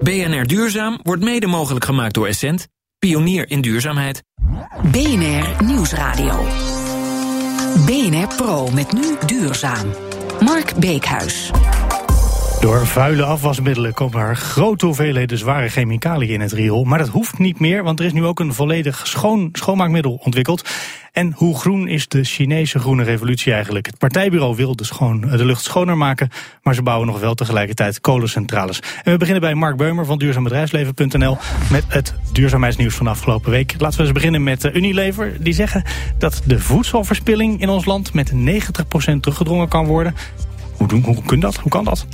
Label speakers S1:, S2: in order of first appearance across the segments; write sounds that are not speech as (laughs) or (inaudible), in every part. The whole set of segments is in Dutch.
S1: BNR Duurzaam wordt mede mogelijk gemaakt door Essent, pionier in duurzaamheid.
S2: BNR Nieuwsradio. BNR Pro met nu duurzaam. Mark Beekhuis.
S3: Door vuile afwasmiddelen komen er grote hoeveelheden zware chemicaliën in het riool. Maar dat hoeft niet meer, want er is nu ook een volledig schoon schoonmaakmiddel ontwikkeld. En hoe groen is de Chinese groene revolutie eigenlijk? Het partijbureau wil de, schoon, de lucht schoner maken, maar ze bouwen nog wel tegelijkertijd kolencentrales. En we beginnen bij Mark Beumer van duurzaambedrijfsleven.nl met het duurzaamheidsnieuws van afgelopen week. Laten we eens beginnen met eh, Unilever. Die zeggen dat de voedselverspilling in ons land met 90% teruggedrongen kan worden. Hoe, hoe, hoe kan dat? Hoe kan dat?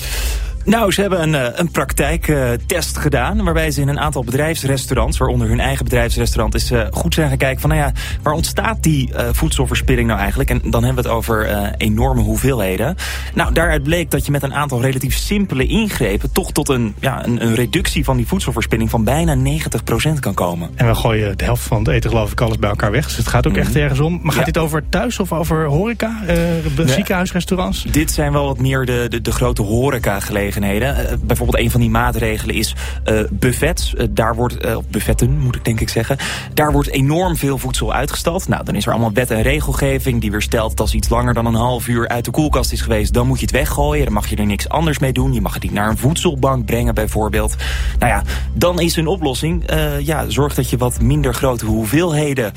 S4: Nou, ze hebben een, eh, een praktijktest gedaan... waarbij ze in een aantal bedrijfsrestaurants... waaronder hun eigen bedrijfsrestaurant is uh, goed zijn gaan kijken... van nou ja, waar ontstaat die uh, voedselverspilling nou eigenlijk? En dan hebben we het over uh, enorme hoeveelheden. Nou, daaruit bleek dat je met een aantal relatief simpele ingrepen... toch tot een, ja, een, een reductie van die voedselverspilling... van bijna 90% kan komen.
S3: En we gooien de helft van het eten geloof ik alles bij elkaar weg. Dus het gaat ook mm -hmm. echt ergens om. Maar gaat ja. dit over thuis of over horeca? Ziekenhuisrestaurants?
S4: Dit zijn wel wat meer de, de, de grote horeca gelegen Uh, bijvoorbeeld een van die maatregelen is uh, buffets. Uh, daar wordt, buffetten moet ik denk ik zeggen. Daar wordt enorm veel voedsel uitgestald. Nou, dan is er allemaal wet en regelgeving die weer stelt dat als iets langer dan een half uur uit de koelkast is geweest, dan moet je het weggooien. Dan mag je er niks anders mee doen. Je mag het niet naar een voedselbank brengen bijvoorbeeld. Nou ja, dan is een oplossing, ja, zorg dat je wat minder grote hoeveelheden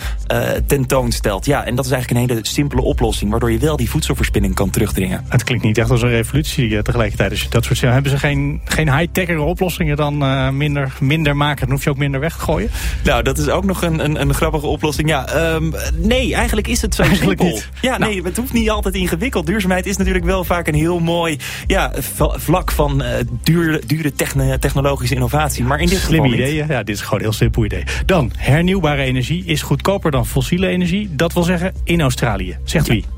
S4: tentoonstelt. Ja, en dat is eigenlijk een hele simpele oplossing, waardoor je wel die voedselverspilling kan terugdringen.
S3: Het klinkt niet echt als een revolutie tegelijkertijd als je dat soort hebben ze geen, geen high-techere oplossingen dan uh, minder, minder maken? Dan hoef je ook minder weg te gooien?
S4: Nou, dat is ook nog een, een, een grappige oplossing. Ja, um, nee, eigenlijk is het zo
S3: eigenlijk
S4: simpel.
S3: Niet.
S4: Ja, nee, nou. het hoeft niet altijd ingewikkeld. Duurzaamheid is natuurlijk wel vaak een heel mooi ja, vlak van uh, duur, dure technologische innovatie. Maar in dit
S3: Slim
S4: geval
S3: idee, ja, dit is gewoon een heel simpel idee. Dan, hernieuwbare energie is goedkoper dan fossiele energie. Dat wil zeggen in Australië. Zegt
S4: ja.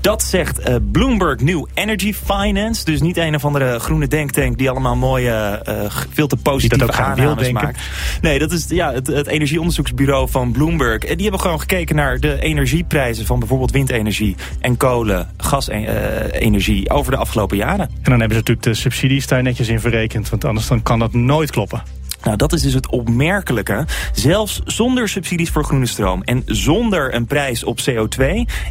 S4: Dat zegt uh, Bloomberg New Energy Finance. Dus niet een of andere groene denktank die allemaal mooie, uh, veel te positieve aannames maakt. Nee, dat is ja, het, het, energieonderzoeksbureau van Bloomberg. Die hebben gewoon gekeken naar de energieprijzen van bijvoorbeeld windenergie en kolen, gasenergie over de afgelopen jaren.
S3: En dan hebben ze natuurlijk de subsidies daar netjes in verrekend. Want anders dan kan dat nooit kloppen.
S4: Nou, dat is dus het opmerkelijke. Zelfs zonder subsidies voor groene stroom en zonder een prijs op CO2...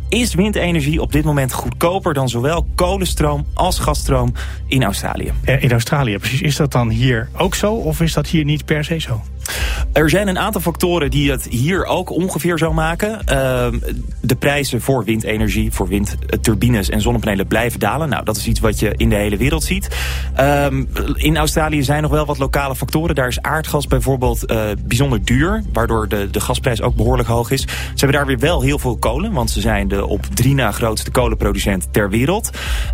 S4: is windenergie op dit moment goedkoper dan zowel kolenstroom als gasstroom in Australië.
S3: In Australië, precies. Is dat dan hier ook zo of is dat hier niet per se zo?
S4: Er zijn een aantal factoren die het hier ook ongeveer zo maken. Uh, de prijzen voor windenergie, voor windturbines en zonnepanelen blijven dalen. Nou, dat is iets wat je in de hele wereld ziet. Uh, in Australië zijn nog wel wat lokale factoren. Daar is aardgas bijvoorbeeld uh, bijzonder duur, waardoor de, de gasprijs ook behoorlijk hoog is. Ze hebben daar weer wel heel veel kolen, want ze zijn de op drie na grootste kolenproducent ter wereld.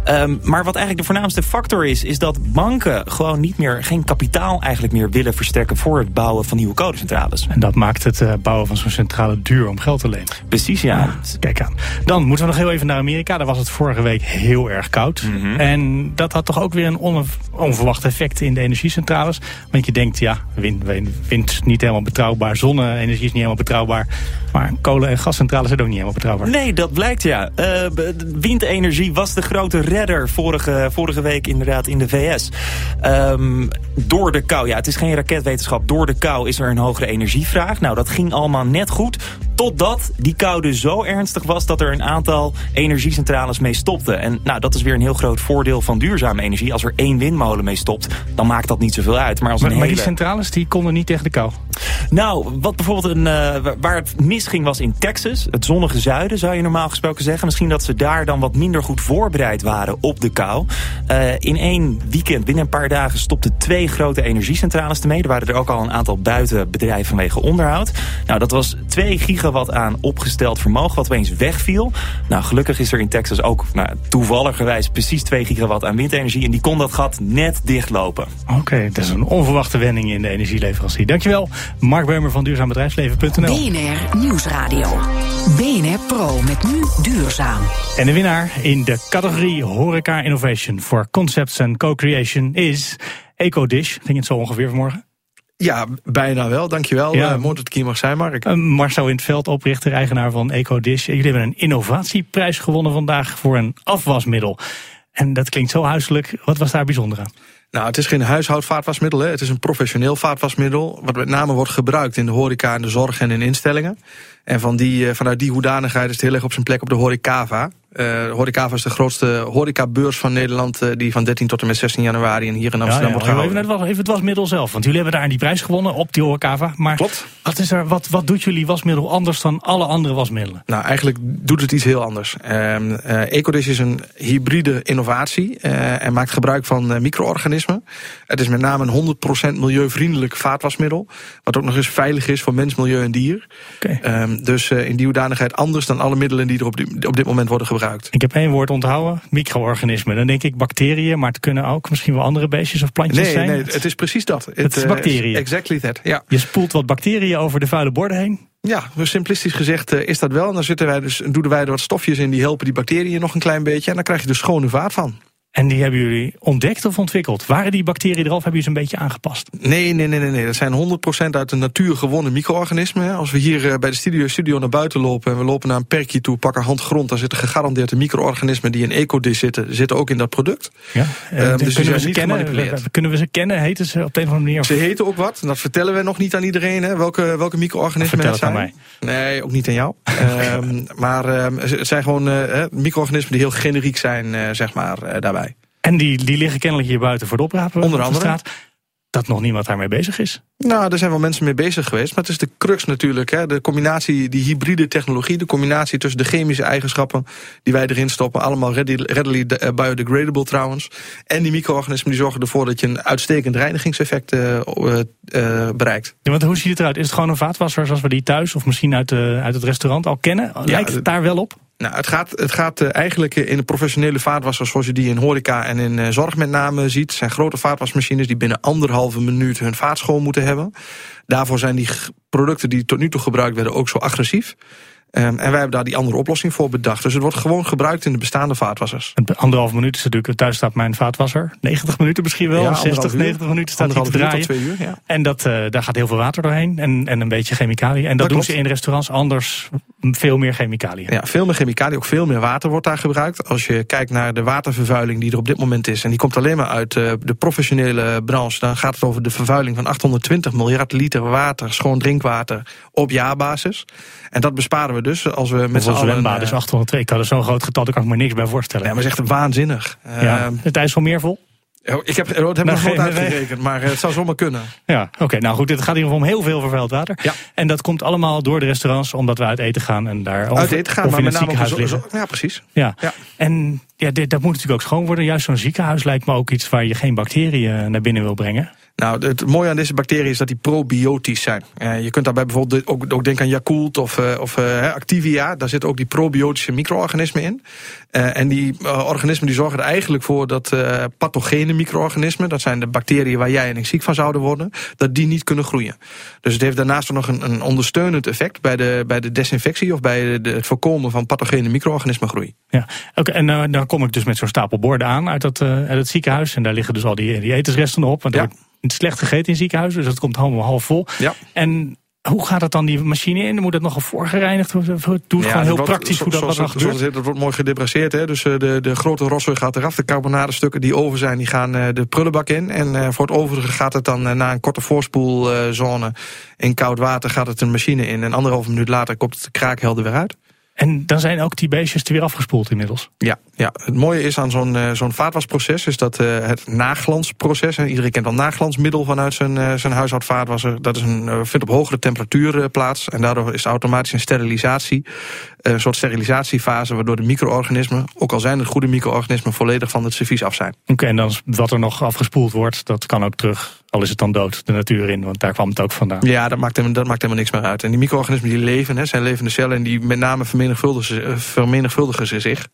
S4: Um, maar wat eigenlijk de voornaamste factor is, is dat banken gewoon niet meer, geen kapitaal eigenlijk meer willen verstrekken voor het bouwen van nieuwe kolencentrales.
S3: En dat maakt het uh, bouwen van zo'n centrale duur om geld te lenen.
S4: Precies, ja. ja.
S3: Kijk aan. Dan moeten we nog heel even naar Amerika. Daar was het vorige week heel erg koud.
S4: Mhm.
S3: Mm -hmm. En dat had toch ook weer een on onverwacht effect in de energiecentrales. Want je denkt, ja, wind, wind is niet helemaal betrouwbaar. Zonne-energie is niet helemaal betrouwbaar. Maar kolen- en gascentrales zijn ook niet helemaal betrouwbaar.
S4: Nee, dat blijkt ja. Uh, windenergie was de grote redder vorige, vorige week inderdaad in de VS. Um, door de kou, ja, het is geen raketwetenschap. Door de kou is er een hogere energievraag. Nou, dat ging allemaal net goed. Totdat die kou dus zo ernstig was dat er een aantal energiecentrales mee stopten. En nou, dat is weer een heel groot voordeel van duurzame energie. Als er één windmolen mee stopt, dan maakt dat niet zoveel uit. Maar, als
S3: maar,
S4: een
S3: maar
S4: hele...
S3: die centrales die konden niet tegen de kou?
S4: Nou, wat bijvoorbeeld een, uh, waar het misging was in Texas. Het zonnige zuiden zou je normaal gesproken zeggen. Misschien dat ze daar dan wat minder goed voorbereid waren op de kou. Uh, in één weekend, binnen een paar dagen, stopten twee grote energiecentrales ermee. Er waren er ook al een aantal buitenbedrijven vanwege onderhoud. Nou, dat was 2 gigawatt aan opgesteld vermogen wat opeens wegviel. Nou, gelukkig is er in Texas ook nou, toevalligerwijs precies 2 gigawatt aan windenergie. En die kon dat gat net dichtlopen.
S3: Oké, okay, dat is een onverwachte wending in de energieleverancier. Dankjewel, Mark Beumer van duurzaambedrijfsleven.nl.
S2: BNR Nieuwsradio. BNR Pro met nu duurzaam.
S3: En de winnaar in de categorie Horeca Innovation for Concepts and Co-Creation is EcoDish. Ging het zo ongeveer vanmorgen?
S5: Ja, bijna wel. Dankjewel. Ja. Uh, mooi dat ik hier mag zijn, Mark.
S3: Uh, Marcel in het veld, oprichter, eigenaar van EcoDish. Jullie hebben een innovatieprijs gewonnen vandaag voor een afwasmiddel. En dat klinkt zo huiselijk. Wat was daar bijzonder aan?
S5: Nou, het is geen huishoudvaatwasmiddel. Hè. Het is een professioneel vaatwasmiddel. Wat met name wordt gebruikt in de horeca en de zorg en in instellingen. En van die, eh, vanuit die hoedanigheid is het heel erg op zijn plek op de Horecava. Uh, Horecava is de grootste horecabeurs van Nederland... Uh, die van 13 tot en met 16 januari en hier in Amsterdam ja, ja, wordt gehouden.
S3: Even, even het wasmiddel zelf, want jullie hebben daar die prijs gewonnen op die Horecava. Maar
S5: Klopt.
S3: Wat, is er, wat, wat doet jullie wasmiddel anders dan alle andere wasmiddelen?
S5: Nou, eigenlijk doet het iets heel anders. Uh, Ecodish is een hybride innovatie en maakt gebruik van micro-organismen. Het is met name een 100% milieuvriendelijk vaatwasmiddel. Wat ook nog eens veilig is voor mens, milieu en dier.
S3: Okay.
S5: Ehm, dus in die hoedanigheid anders dan alle middelen die er op, die, op dit moment worden gebruikt.
S3: Ik heb één woord onthouden, micro-organismen. Dan denk ik bacteriën, maar het kunnen ook misschien wel andere beestjes of plantjes
S5: nee,
S3: zijn.
S5: Nee, het is precies dat.
S3: Het, is bacteriën.
S5: exactly that, ja.
S3: Je spoelt wat bacteriën over de vuile borden heen.
S5: Ja, dus simplistisch gezegd is dat wel. En dan zitten wij dus, doen wij er wat stofjes in die helpen die bacteriën nog een klein beetje. En dan krijg je er schone vaat van.
S3: En die hebben jullie ontdekt of ontwikkeld? Waren die bacteriën eraf? Hebben jullie ze een beetje aangepast?
S5: Nee, nee, nee, nee. nee. Dat zijn 100% uit de natuur gewonnen micro-organismen. Als we hier eh, bij de studio, studio naar buiten lopen en we lopen naar een perkje toe, pakken hand grond, dan zitten gegarandeerd de micro-organismen die in ecodis zitten, zitten ook in dat product.
S3: Ja, uh, dus kunnen, we ze kennen, kunnen we ze kennen? Heten ze op de een of andere manier?
S5: Ze heten ook wat. Dat vertellen we nog niet aan iedereen, hè, welke, welke micro-organismen het zijn.
S3: Mij.
S5: Nee, ook niet aan jou. um, (laughs) maar um, het zijn gewoon uh, micro-organismen die heel generiek zijn, uh, zeg maar, daarbij.
S3: En die, die liggen kennelijk hier buiten voor de oprapen.
S5: Onder andere.
S3: Straat, dat nog niemand daarmee bezig is.
S5: Nou, er zijn wel mensen mee bezig geweest. Maar het is de crux natuurlijk. Hè? De combinatie, die hybride technologie. De combinatie tussen de chemische eigenschappen die wij erin stoppen. Allemaal readily eh, biodegradable trouwens. En die micro-organismen die zorgen ervoor dat je een uitstekend reinigingseffect uh, uh, bereikt.
S3: Ja, want hoe ziet het eruit? Is het gewoon een vaatwasser zoals we die thuis of misschien uit, de, uit het restaurant al kennen? Lijkt het daar wel op?
S5: Nou, het gaat, het gaat eigenlijk in de professionele vaatwassers zoals je die in horeca en in zorg met name ziet. Zijn grote vaatwasmachines die binnen anderhalve minuut hun vaat schoon moeten hebben. Daarvoor zijn die producten die tot nu toe gebruikt werden ook zo agressief. Um, en wij hebben daar die andere oplossing voor bedacht. Dus het wordt gewoon gebruikt in de bestaande vaatwassers.
S3: Anderhalf minuut is natuurlijk, thuis staat mijn vaatwasser. 90 minuten misschien wel, ja, 60, 90 minuten staat hij te draaien.
S5: Tot twee uur, ja.
S3: En dat, uh, daar gaat heel veel water doorheen en, en een beetje chemicaliën. En dat, dat doen ze in restaurants anders veel meer chemicaliën.
S5: Ja, veel meer chemicaliën, ook veel meer water wordt daar gebruikt. Als je kijkt naar de watervervuiling die er op dit moment is... en die komt alleen maar uit uh, de professionele branche... dan gaat het over de vervuiling van 820 miljard liter water... schoon drinkwater op jaarbasis. En dat besparen we dus als we met z'n allen...
S3: is 802. Ik had er zo'n groot getal, daar kan ik me niks bij voorstellen.
S5: Ja, maar het is echt waanzinnig.
S3: Ja, uh, het IJsselmeer
S5: Ik heb, dat heb nog nooit uitgerekend, maar het zou zomaar kunnen.
S3: Ja, oké. nou goed, het gaat in ieder geval om heel veel vervuild water.
S5: Ja.
S3: En dat komt allemaal door de restaurants, omdat we uit eten gaan en daar
S5: uit eten gaan, maar het
S3: ziekenhuis liggen.
S5: Ja, precies.
S3: Ja. ja. En ja, dit, dat moet natuurlijk ook schoon worden. Juist zo'n ziekenhuis lijkt me ook iets waar je geen bacteriën naar binnen wil brengen.
S5: Nou, het mooie aan deze bacteriën is dat die probiotisch zijn. Uh, je kunt daarbij bijvoorbeeld ook, ook denken aan Yakult of, uh, of uh, Activia. Daar zitten ook die probiotische micro-organismen in. en die organismen die zorgen er eigenlijk voor dat pathogene micro-organismen... dat zijn de bacteriën waar jij en ik ziek van zouden worden... dat die niet kunnen groeien. Dus het heeft daarnaast nog een, een ondersteunend effect... bij de, bij de desinfectie of bij de, het voorkomen van pathogene micro-organismen groei.
S3: Ja, oké. en dan kom ik dus met zo'n stapel borden aan uit, dat, uit het ziekenhuis... en daar liggen dus al die, die etensresten op... Want
S5: ja
S3: slecht gegeten in ziekenhuizen, dus dat komt allemaal half vol.
S5: Ja.
S3: En hoe gaat het dan die machine in? Moet het nogal voorgereinigd worden? Doe het gewoon heel praktisch hoe dat,
S5: zoals,
S3: wat gebeurt.
S5: Het, wordt mooi gedebraceerd. Hè? Dus uh, de, de grote rossen gaat eraf. De carbonadestukken die over zijn, die gaan uh, de prullenbak in. En uh, voor het overige gaat het dan na een korte voorspoelzone in koud water gaat het een machine in. En anderhalve minuut later komt het kraakhelder weer uit.
S3: En dan zijn ook die beestjes er weer afgespoeld inmiddels.
S5: Ja, ja. het mooie is aan zo'n uh, zo'n vaatwasproces... is dat uh, het naglansproces... en iedereen kent al naglansmiddel vanuit zijn, uh, zijn huishoudvaatwasser... dat is een, vindt op hogere temperatuur plaats... en daardoor is automatisch een sterilisatie... een soort sterilisatiefase waardoor de micro-organismen... ook al zijn het goede micro-organismen... volledig van het servies af zijn.
S3: Oké, en dan wat er nog afgespoeld wordt... dat kan ook terug al is het dan dood, de natuur in, want daar kwam het ook vandaan.
S5: Ja, dat maakt, helemaal, dat maakt helemaal niks meer uit. En die micro-organismen die leven, hè, zijn levende cellen... en die met name vermenigvuldigen, vermenigvuldigen ze zich.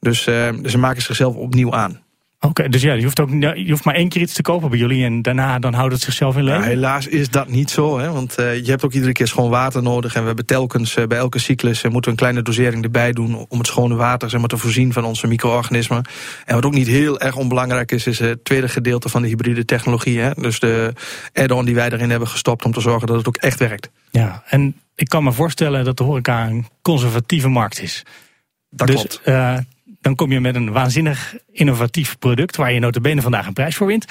S5: Dus uh, ze maken zichzelf opnieuw aan.
S3: Oké, dus ja, je hoeft, ook, je hoeft maar één keer iets te kopen bij jullie en daarna dan houdt het zichzelf in leven?
S5: Nou, helaas is dat niet zo, hè, want uh, je hebt ook iedere keer schoon water nodig. En we hebben telkens uh, bij elke cyclus uh, moeten we een kleine dosering erbij doen om het schone water zeg maar, te voorzien van onze micro-organismen. En wat ook niet heel erg onbelangrijk is, is het tweede gedeelte van de hybride technologie. Hè, dus de add-on die wij erin hebben gestopt om te zorgen dat het ook echt werkt.
S3: Ja, en ik kan me voorstellen dat de horeca een conservatieve markt is.
S5: Dat
S3: dus,
S5: klopt
S3: dan kom je met een waanzinnig innovatief product waar je notabene vandaag een prijs voor wint.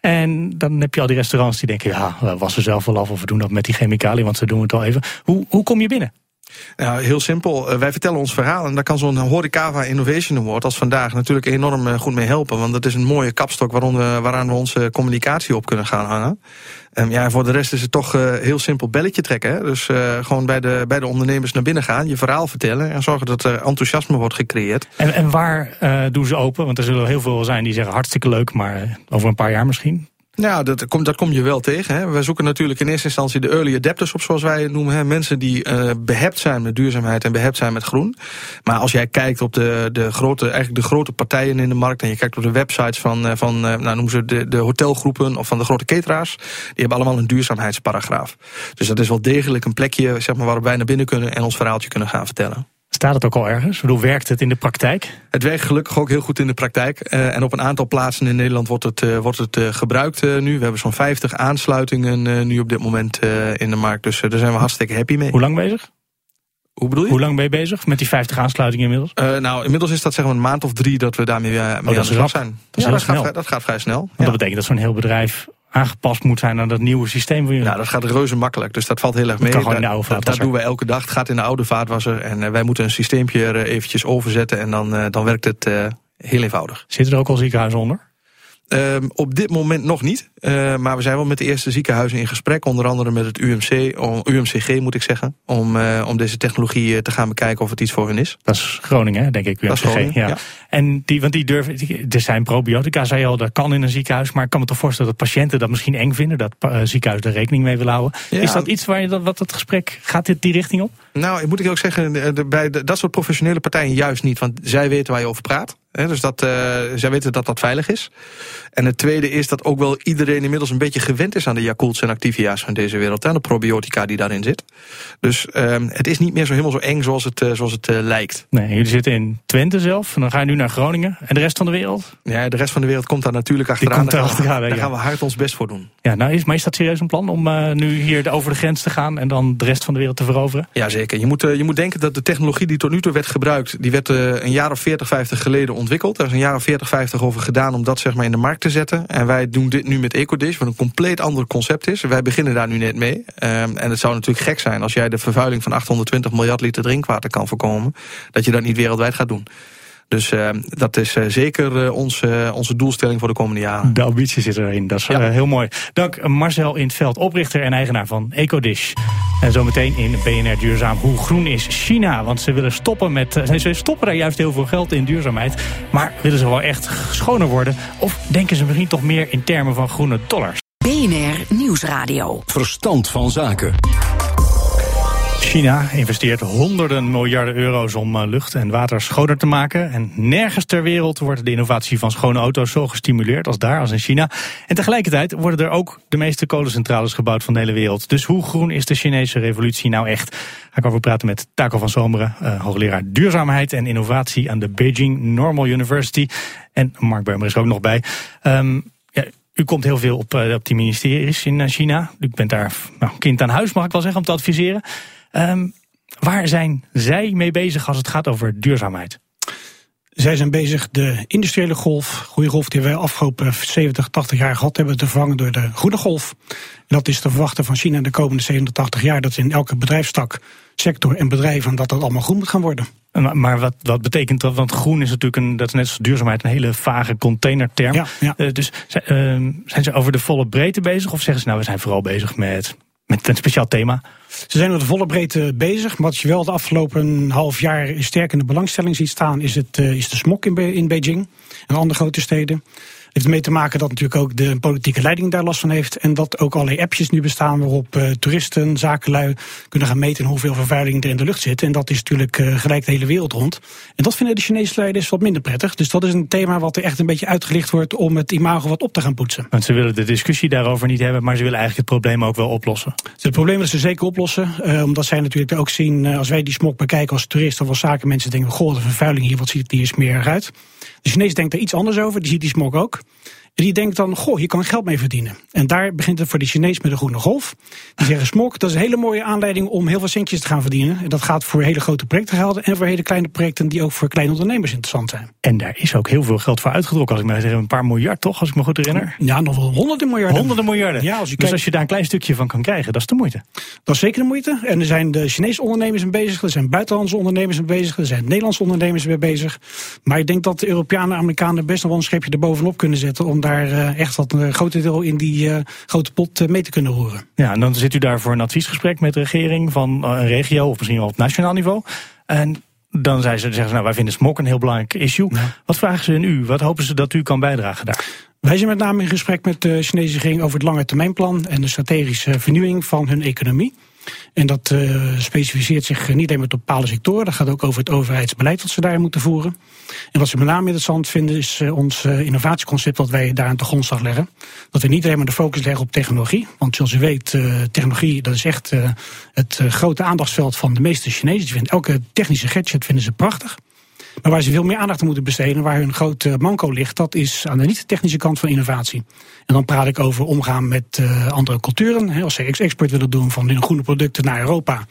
S3: En dan heb je al die restaurants die denken, ja, we wassen zelf wel af of we doen dat met die chemicaliën, want ze doen het al even. Hoe, hoe kom je binnen?
S5: Nou, heel simpel. Eh, wij vertellen ons verhaal en daar kan zo'n Horecava Innovation Award als vandaag natuurlijk enorm eh, goed mee helpen. Want dat is een mooie kapstok waaraan we, waaraan we onze communicatie op kunnen gaan hangen. Um, ja, voor de rest is het toch uh, heel simpel belletje trekken. Hè? Dus gewoon bij de, bij de ondernemers naar binnen gaan, je verhaal vertellen en zorgen dat er enthousiasme wordt gecreëerd.
S3: En, en waar doen ze open? Want er zullen heel veel zijn die zeggen hartstikke leuk, maar over een paar jaar misschien.
S5: Nou, dat kom, dat kom je wel tegen. Hè. We zoeken natuurlijk in eerste instantie de early adapters op, zoals wij het noemen. Hè. Mensen die uh, behept zijn met duurzaamheid en behept zijn met groen. Maar als jij kijkt op de, de, grote, eigenlijk de grote partijen in de markt... en je kijkt op de websites van, eh, van uh, nou, noemen ze de, de hotelgroepen of van de grote cateraars... die hebben allemaal een duurzaamheidsparagraaf. Dus dat is wel degelijk een plekje zeg maar, waar wij naar binnen kunnen... en ons verhaaltje kunnen gaan vertellen.
S3: Staat het ook al ergens? Hoe werkt het in de praktijk?
S5: Het werkt gelukkig ook heel goed in de praktijk. Uh, en op een aantal plaatsen in Nederland wordt het, uh, wordt het uh, gebruikt nu. We hebben zo'n 50 aansluitingen nu op dit moment in de markt. Dus daar zijn we hartstikke happy mee.
S3: Hoe lang bezig?
S5: Hoe bedoel je?
S3: Hoe lang ben je bezig met die 50 aansluitingen inmiddels?
S5: nou, inmiddels is dat zeg maar een maand of drie dat we daarmee mee oh, aan de slag zijn.
S3: Dat,
S5: ja,
S3: dat,
S5: gaat, dat gaat vrij snel.
S3: Want ja. dat betekent dat zo'n heel bedrijf aangepast moet zijn aan dat nieuwe systeem van jullie.
S5: Nou, dat gaat reuze makkelijk, dus dat valt heel erg mee.
S3: Dat, in de oude
S5: dat, dat doen we elke dag. Het gaat in de oude vaatwasser en uh, wij moeten een systeempje er eventjes overzetten en dan, uh, dan werkt het uh, heel eenvoudig.
S3: Zitten er ook al ziekenhuizen onder?
S5: Um, op dit moment nog niet. Uh, maar we zijn wel met de eerste ziekenhuizen in gesprek. Onder andere met het UMC, om, UMCG moet ik zeggen. Om, uh, om deze technologie te gaan bekijken of het iets voor hun is.
S3: Dat is Groningen, denk ik. UMCG,
S5: dat is Groningen, ja.
S3: ja. En die, want die durven, die, er zijn probiotica, zei je al, dat kan in een ziekenhuis. Maar ik kan me toch voorstellen dat patiënten dat misschien eng vinden. Dat uh, ziekenhuis er rekening mee wil houden. Ja. Is dat iets waar je dat, wat het gesprek, gaat dit die richting op?
S5: Nou, moet ik ook zeggen, bij dat soort professionele partijen juist niet. Want zij weten waar je over praat. He, dus dat, uh, zij weten dat dat veilig is. En het tweede is dat ook wel iedereen inmiddels een beetje gewend is aan de Yakults en Activia's van deze wereld. En de probiotica die daarin zit. Dus um, het is niet meer zo helemaal zo eng zoals het, uh, zoals het uh, lijkt.
S3: Nee, jullie zitten in Twente zelf. En dan ga je nu naar Groningen. En de rest van de wereld?
S5: Ja, de rest van de wereld komt daar natuurlijk achteraan.
S3: Daar, achteraan,
S5: daar
S3: ja.
S5: gaan we hard ons best voor doen.
S3: Ja, nou is, maar is dat serieus een plan om nu hier over de grens te gaan en dan de rest van de wereld te veroveren?
S5: Ja, zeker. Je moet, je moet denken dat de technologie die tot nu toe werd gebruikt, die werd een jaar of 40, 50 geleden ontwikkeld. Daar is een jaar of 40, 50 over gedaan om dat zeg maar in de markt te zetten. En wij doen dit nu met EcoDish, wat een compleet ander concept is. Wij beginnen daar nu net mee. Um, en het zou natuurlijk gek zijn als jij de vervuiling van 820 miljard liter drinkwater kan voorkomen, dat je dat niet wereldwijd gaat doen. Dus uh, dat is uh, zeker uh, onze, onze doelstelling voor de komende jaren.
S3: De ambitie zit erin, dat is ja. heel mooi. Dank Marcel Intveld, oprichter en eigenaar van EcoDish. En zometeen in BNR Duurzaam, hoe groen is China? Want ze willen stoppen met, ze stoppen daar juist heel veel geld in duurzaamheid. Maar willen ze wel echt schoner worden? Of denken ze misschien toch meer in termen van groene dollars?
S2: BNR Nieuwsradio.
S6: Verstand van zaken.
S3: China investeert honderden miljarden euro's om lucht en water schoner te maken. En nergens ter wereld wordt de innovatie van schone auto's zo gestimuleerd als daar, als in China. En tegelijkertijd worden er ook de meeste kolencentrales gebouwd van de hele wereld. Dus hoe groen is de Chinese revolutie nou echt? Ga ik over praten met Taco van Zomeren, uh, hoogleraar duurzaamheid en innovatie aan de Beijing Normal University. En Mark Bermer is er ook nog bij. Ja, u komt heel veel op, uh, op die ministeries in China. U bent daar nou, kind aan huis, mag ik wel zeggen, om te adviseren. Um, waar zijn zij mee bezig als het gaat over duurzaamheid?
S7: Zij zijn bezig de industriële golf, goede golf die wij afgelopen 70, 80 jaar gehad hebben, te vervangen door de groene golf. En dat is te verwachten van China de komende 70, 80 jaar, dat in elke bedrijfstak, sector en bedrijven, dat dat allemaal groen moet gaan worden.
S3: Maar, maar wat, wat betekent dat? Want groen is natuurlijk een, dat is net als duurzaamheid, een hele vage containerterm.
S7: Ja, ja.
S3: Uh, dus uh, zijn ze over de volle breedte bezig? Of zeggen ze nou, we zijn vooral bezig met met een speciaal thema?
S7: Ze zijn op de volle breedte bezig. Wat je wel de afgelopen half jaar sterk in de belangstelling ziet staan, is, het, uh, is de smok in, in Beijing en andere grote steden. Het heeft mee te maken dat natuurlijk ook de politieke leiding daar last van heeft. En dat ook allerlei appjes nu bestaan waarop uh, toeristen, zakenlui kunnen gaan meten hoeveel vervuiling er in de lucht zit. En dat is natuurlijk uh, gelijk de hele wereld rond. En dat vinden de Chinese leiders wat minder prettig. Dus dat is een thema wat er echt een beetje uitgelicht wordt om het imago wat op te gaan poetsen.
S3: Want ze willen de discussie daarover niet hebben, maar ze willen eigenlijk het probleem ook wel oplossen.
S7: Het probleem willen ze zeker oplossen. Uh, omdat zij natuurlijk ook zien, als wij die smok bekijken als toerist of als zakenmensen, denken: goh, de vervuiling hier, wat ziet het hier smerig uit. De Chinees denkt er iets anders over, die ziet die smok ook. En die denkt dan, goh, hier kan ik geld mee verdienen. En daar begint het voor de Chinees met de groene golf. Die zeggen, smok, dat is een hele mooie aanleiding om heel veel centjes te gaan verdienen. En dat gaat voor hele grote projecten gelden en voor hele kleine projecten die ook voor kleine ondernemers interessant zijn.
S3: En daar is ook heel veel geld voor uitgetrokken. Als ik maar zeg, een paar miljard toch, als ik me goed herinner.
S7: Ja, nog wel honderden miljarden.
S3: Honderden miljarden.
S7: Ja, als je
S3: dus
S7: kijkt-
S3: als je daar een klein stukje van kan krijgen, dat is de moeite.
S7: Dat is zeker de moeite. En er zijn de Chinese ondernemers mee bezig, er zijn buitenlandse ondernemers mee bezig, er zijn Nederlandse ondernemers mee bezig. Maar ik denk dat de Europeanen en Amerikanen best nog wel een schepje erbovenop kunnen zetten om daar eh, echt wat een grote deel in die eh, grote pot eh, mee te kunnen roeren.
S3: Ja, en dan zit u daar voor een adviesgesprek met de regering van eh, een regio of misschien wel op nationaal niveau. En dan zeggen ze, zeggen ze nou, wij vinden smok een heel belangrijk issue. Wat vragen ze in u? Wat hopen ze dat u kan bijdragen daar?
S7: Wij zijn met name in gesprek met de Chinese regering over het lange termijnplan en de strategische vernieuwing van hun economie. En dat eh, specificeert zich niet alleen met bepaalde sectoren, dat gaat ook over het overheidsbeleid dat ze daar moeten voeren. En wat ze met name interessant vinden is eh, ons eh, innovatieconcept dat wij daar aan de grondslag leggen. Dat we niet alleen maar de focus leggen op technologie, want zoals u weet, eh, technologie dat is echt eh, het eh, grote aandachtsveld van de meeste Chinezen. Elke technische gadget vinden ze prachtig. Maar waar ze veel meer aandacht aan moeten besteden, waar hun grote manco ligt, dat is aan de niet-technische kant van innovatie. En dan praat ik over omgaan met uh, andere culturen. Als ze export willen doen van hun groene producten naar Europa,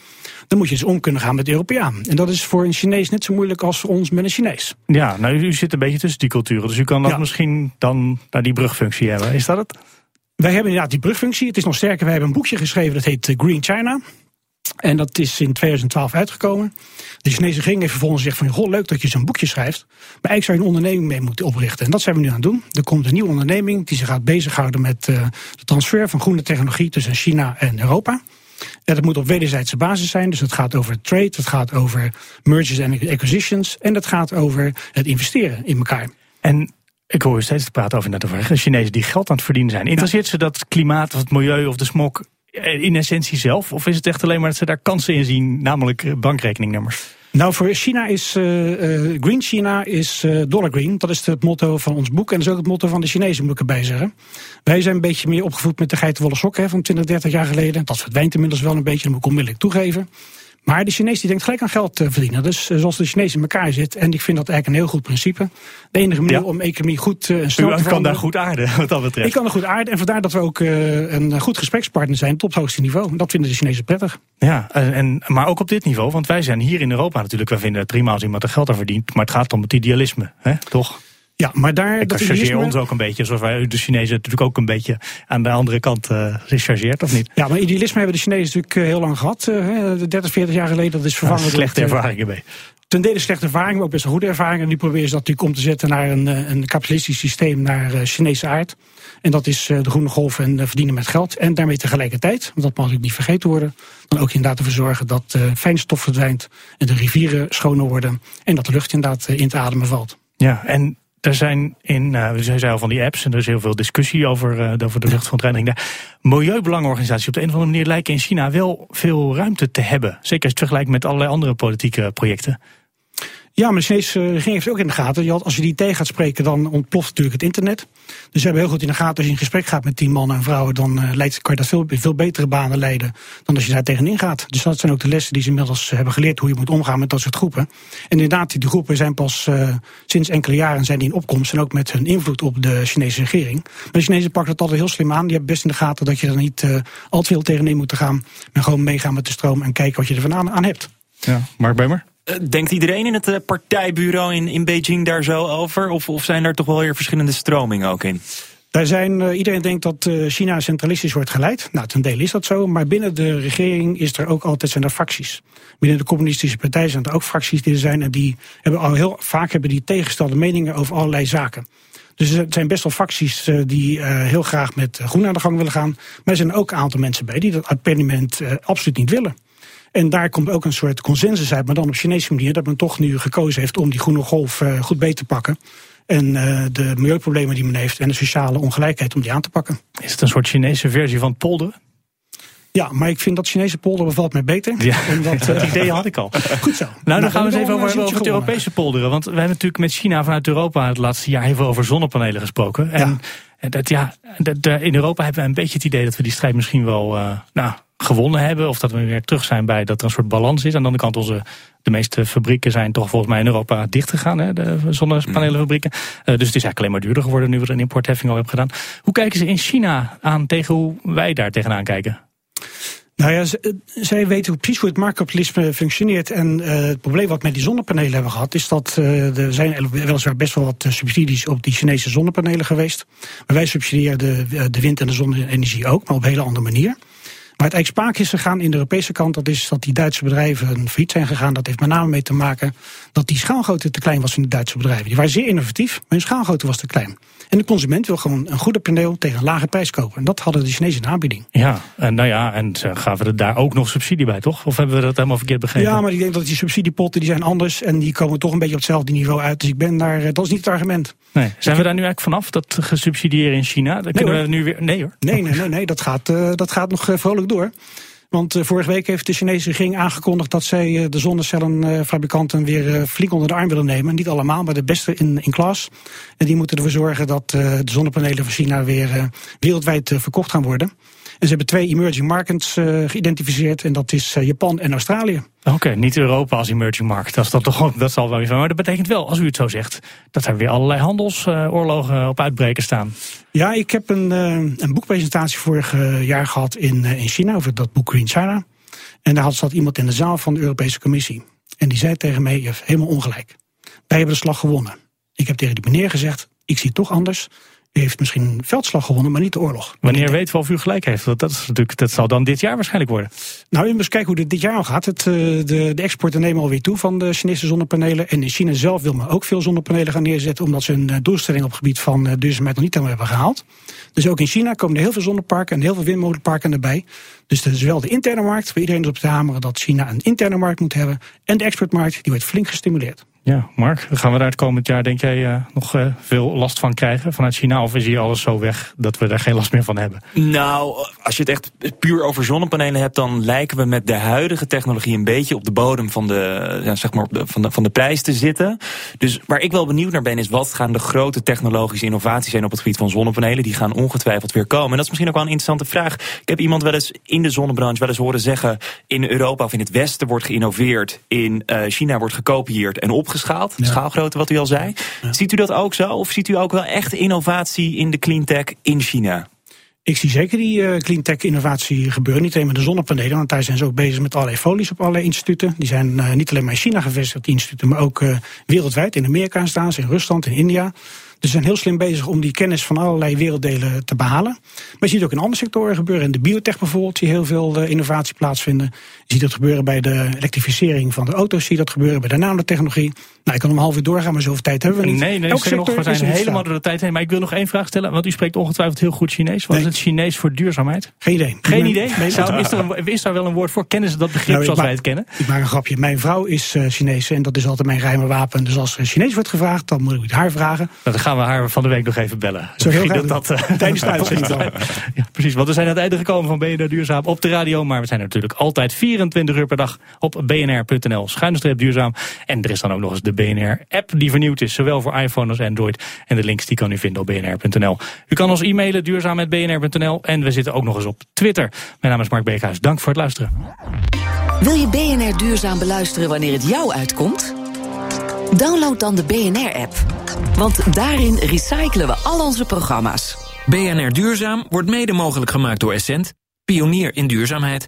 S7: dan moet je dus om kunnen gaan met de Europeaan. En dat is voor een Chinees net zo moeilijk als voor ons met een Chinees.
S3: Ja, nou, u zit een beetje tussen die culturen, dus u kan dat ja. misschien dan naar die brugfunctie hebben. Is dat het?
S7: Wij hebben inderdaad die brugfunctie. Het is nog sterker, wij hebben een boekje geschreven dat heet Green China. En dat is in 2012 uitgekomen. De Chinese regering heeft vervolgens gezegd van... Goh, leuk dat je zo'n boekje schrijft. Maar eigenlijk zou je een onderneming mee moeten oprichten. En dat zijn we nu aan het doen. Er komt een nieuwe onderneming die zich gaat bezighouden met uh, de transfer van groene technologie tussen China en Europa. En dat moet op wederzijdse basis zijn. Dus het gaat over trade, het gaat over mergers en acquisitions... en het gaat over het investeren in elkaar.
S3: En ik hoor steeds te praten over, net over Chinezen die geld aan het verdienen zijn. Interesseert ze dat klimaat of het milieu of de smok in essentie zelf? Of is het echt alleen maar dat ze daar kansen in zien, namelijk bankrekeningnummers?
S7: Nou, voor China is uh, Green China is Dollar Green. Dat is het motto van ons boek. En dat is ook het motto van de Chinezen, moet ik erbij zeggen. Wij zijn een beetje meer opgevoed met de geitenwolle sokken van 20, 30 jaar geleden. Dat verdwijnt inmiddels wel een beetje, dat moet ik onmiddellijk toegeven. Maar de Chinees die denkt gelijk aan geld te verdienen. Dus zoals de Chinees in elkaar zit. En ik vind dat eigenlijk een heel goed principe. De enige manier ja. om economie goed en snel
S3: U
S7: te
S3: kan daar goed aarden, wat dat betreft.
S7: Ik kan er goed aarden. En vandaar dat we ook uh, een goed gesprekspartner zijn op het hoogste niveau. Dat vinden de Chinezen prettig.
S3: Ja, en, maar ook op dit niveau. Want wij zijn hier in Europa natuurlijk. Wij vinden het prima als iemand er geld aan verdient. Maar het gaat om het idealisme, hè? toch?
S7: Ja, maar daar.
S3: Ik chargeer idealisme... ons ook een beetje, zoals wij de Chinezen natuurlijk ook een beetje aan de andere kant uh, of niet?
S7: Ja, maar idealisme hebben de Chinezen natuurlijk uh, heel lang gehad. Uh, 30, 40 jaar geleden. Dat is vervangen
S3: ja, slechte door ervaringen mee.
S7: Ten dele slechte ervaringen, maar ook best wel goede ervaringen. En die proberen ze dat natuurlijk om te zetten naar een, een kapitalistisch systeem, naar Chinese aard. En dat is de groene golf en verdienen met geld. En daarmee tegelijkertijd, want dat mag natuurlijk niet vergeten worden, dan ook inderdaad ervoor zorgen dat fijnstof verdwijnt en de rivieren schoner worden. En dat de lucht inderdaad in te ademen valt.
S3: Ja, en er zijn in, uh, we zeiden al van die apps, en er is heel veel discussie over, uh, over de luchtverontreiniging daar. Milieubelangenorganisaties op de een of andere manier lijken in China wel veel ruimte te hebben. Zeker als je het vergelijkt met allerlei andere politieke projecten.
S7: Ja, maar de Chinese regering heeft ook in de gaten. Als je die tegen gaat spreken, dan ontploft natuurlijk het internet. Dus ze hebben heel goed in de gaten, als je in gesprek gaat met tien mannen en vrouwen, dan uh, leidt, kan je dat veel, veel betere banen leiden dan als je daar tegenin gaat. Dus dat zijn ook de lessen die ze inmiddels hebben geleerd, hoe je moet omgaan met dat soort groepen. En inderdaad, die groepen zijn pas uh, sinds enkele jaren zijn die in opkomst en ook met hun invloed op de Chinese regering. Maar de Chinezen pakken het altijd heel slim aan. Die hebben best in de gaten dat je er niet uh, al te veel tegenin moet gaan, maar gewoon meegaan met de stroom en kijken wat je ervan aan, aan hebt.
S3: Ja, Mark Bemer?
S4: Denkt iedereen in het partijbureau in, in Beijing daar zo over? Of, of zijn er toch wel weer verschillende stromingen ook in?
S7: Daar zijn, uh, iedereen denkt dat China centralistisch wordt geleid. Nou, ten dele is dat zo. Maar binnen de regering is er ook altijd zijn er fracties. Binnen de communistische partij zijn er ook fracties die er zijn. En die hebben al heel vaak hebben die tegenstelde meningen over allerlei zaken. Dus er zijn best wel fracties die heel graag met groen aan de gang willen gaan. Maar er zijn ook een aantal mensen bij die dat uit parlement absoluut niet willen. En daar komt ook een soort consensus uit, maar dan op Chinese manier, dat men toch nu gekozen heeft om die groene golf uh, goed beet te pakken. En uh, de milieuproblemen die men heeft en de sociale ongelijkheid om die aan te pakken.
S3: Is het een soort Chinese versie van polderen?
S7: Ja, maar ik vind dat Chinese polder bevalt mij beter.
S3: Ja, en (laughs) dat, dat uh, idee had ik al.
S7: Goed zo.
S3: Nou, dan nou, gaan we eens even over, over het Europese polderen. Want we hebben natuurlijk met China vanuit Europa het laatste jaar heel veel over zonnepanelen gesproken. En,
S7: ja.
S3: dat, ja, dat, in Europa hebben we een beetje het idee dat we die strijd misschien wel uh, nou, gewonnen hebben. Of dat we weer terug zijn bij dat er een soort balans is. Aan de andere kant, onze, de meeste fabrieken zijn toch volgens mij in Europa dicht gegaan. Hè, de zonnepanelenfabrieken. Uh, dus het is eigenlijk alleen maar duurder geworden nu we een importheffing al hebben gedaan. Hoe kijken ze in China aan tegen hoe wij daar tegenaan kijken?
S7: Nou ja, zij weten precies hoe het marktkapitalisme functioneert. En uh, het probleem wat we met die zonnepanelen hebben gehad, is dat uh, er zijn weliswaar best wel wat subsidies op die Chinese zonnepanelen geweest. Maar wij subsidiëren de, de wind- en de zonne-energie ook, maar op een hele andere manier. Maar het eigenlijk sprake is gegaan in de Europese kant, dat is dat die Duitse bedrijven failliet zijn gegaan. Dat heeft met name mee te maken dat die schaalgrootte te klein was in de Duitse bedrijven. Die waren zeer innovatief, maar hun schaalgrootte was te klein. En de consument wil gewoon een goede paneel tegen een lage prijs kopen. En dat hadden de Chinezen in aanbieding.
S3: Ja, en nou ja, en gaven er daar ook nog subsidie bij, toch? Of hebben we dat helemaal verkeerd begrepen?
S7: Ja, maar ik denk dat die subsidiepotten die zijn anders en die komen toch een beetje op hetzelfde niveau uit. Dus ik ben daar, dat is niet het argument.
S3: Nee. Zijn we daar nu eigenlijk vanaf, dat gesubsidiëren in China? Dan
S7: nee,
S3: kunnen
S7: hoor.
S3: we nu weer. Nee hoor.
S7: Nee, nee, nee, nee dat, gaat, uh, dat gaat nog vrolijk door. Want uh, vorige week heeft de Chinese regering aangekondigd dat zij uh, de zonnecellenfabrikanten weer flink onder de arm willen nemen. Niet allemaal, maar de beste in, in klas. En die moeten ervoor zorgen dat de zonnepanelen van China weer wereldwijd verkocht gaan worden. En ze hebben twee emerging markets uh, geïdentificeerd. En dat is uh, Japan en Australië.
S3: Oké, okay, niet Europa als emerging market. Dat, is dat, toch, dat zal wel weer van. Maar dat betekent wel, als u het zo zegt, dat er weer allerlei handelsoorlogen op uitbreken staan.
S7: Ja, ik heb een, een boekpresentatie vorig jaar gehad in, in China over dat boek Green China. En daar zat iemand in de zaal van de Europese Commissie. En die zei tegen mij: Je hebt helemaal ongelijk. Wij hebben de slag gewonnen. Ik heb tegen die meneer gezegd: Ik zie het toch anders. Heeft misschien veldslag gewonnen, maar niet de oorlog.
S3: Wanneer weten we of u gelijk heeft? Dat, is natuurlijk, dat zal dan dit jaar waarschijnlijk worden.
S7: Nou, moeten kijken hoe dit dit jaar al gaat. Het, de, de exporten nemen alweer toe van de Chinese zonnepanelen. En in China zelf wil men ook veel zonnepanelen gaan neerzetten... omdat ze een doelstelling op het gebied van duurzaamheid nog niet helemaal hebben gehaald. Dus ook in China komen er heel veel zonneparken en heel veel windmolenparken erbij. Dus dat is wel de interne markt, waar iedereen erop te hameren... dat China een interne markt moet hebben. En de exportmarkt, die wordt flink gestimuleerd.
S3: Ja, Mark, gaan we daar het komend jaar, denk jij, uh, nog uh, veel last van krijgen vanuit China? Of is hier alles zo weg dat we daar geen last meer van hebben?
S4: Nou, als je het echt puur over zonnepanelen hebt, dan lijken we met de huidige technologie een beetje op de bodem van de, ja, zeg maar van, de, van de prijs te zitten. Dus waar ik wel benieuwd naar ben, is wat gaan de grote technologische innovaties zijn op het gebied van zonnepanelen? Die gaan ongetwijfeld weer komen. En dat is misschien ook wel een interessante vraag. Ik heb iemand wel eens in de zonnebranche wel eens horen zeggen: in Europa of in het Westen wordt geïnnoveerd, in uh, China wordt gekopieerd en opgeschaald. Ja. Schaalgrootte, wat u al zei. Ja. Ziet u dat ook zo? Of ziet u ook wel echt innovatie in de cleantech in China?
S7: Ik zie zeker die uh, cleantech innovatie gebeuren. Niet alleen met de zonnepanelen, want daar zijn ze ook bezig met allerlei folies op allerlei instituten. Die zijn uh, niet alleen maar in China gevestigd, die instituten, maar ook uh, wereldwijd. In Amerika staan ze, in Rusland, in India. Dus ze zijn heel slim bezig om die kennis van allerlei werelddelen te behalen. Maar je ziet het ook in andere sectoren gebeuren. In de biotech bijvoorbeeld zie je heel veel innovatie plaatsvinden. Je ziet dat gebeuren bij de elektrificering van de auto's. Zie je dat gebeuren bij de nanotechnologie. Nou, ik kan om half uur doorgaan, maar zoveel tijd hebben we niet.
S3: Nee, nee,
S7: Elke
S3: nog, we zijn helemaal door de tijd heen. Maar ik wil nog één vraag stellen, want u spreekt ongetwijfeld heel goed Chinees. Wat
S7: Nee.
S3: is het Chinees voor duurzaamheid?
S7: Geen idee.
S3: Geen idee?
S7: ben- nee,
S3: Zou, is, er een, is daar wel een woord voor? Kennen ze dat begrip
S7: Nou,
S3: zoals wij het kennen?
S7: Ik maak een grapje. Mijn vrouw is uh, Chinees en dat is altijd mijn geheime wapen. Dus als er Chinees wordt gevraagd, dan moet ik het haar vragen.
S3: Nou, dan gaan we haar van de week nog even bellen.
S7: Zo heel graag
S3: dat, dat,
S7: Tijdens de (laughs) uitzending dan.
S3: Ja, precies. Want we zijn aan het einde gekomen van BNR Duurzaam op de radio. Maar we zijn natuurlijk altijd 24 uur per dag op bnr.nl. Schuinstreep duurzaam. En er is dan ook nog eens de BNR-app die vernieuwd is. Zowel voor iPhone als Android. En de links die kan u vinden op bnr.nl. U kan ons e-mailen duurzaam.bnr.nl. En we zitten ook nog eens op Twitter. Mijn naam is Mark Beekhuis. Dank voor het luisteren.
S2: Wil je BNR Duurzaam beluisteren wanneer het jou uitkomt? Download dan de BNR-app. Want daarin recyclen we al onze programma's.
S1: BNR Duurzaam wordt mede mogelijk gemaakt door Essent, pionier in duurzaamheid.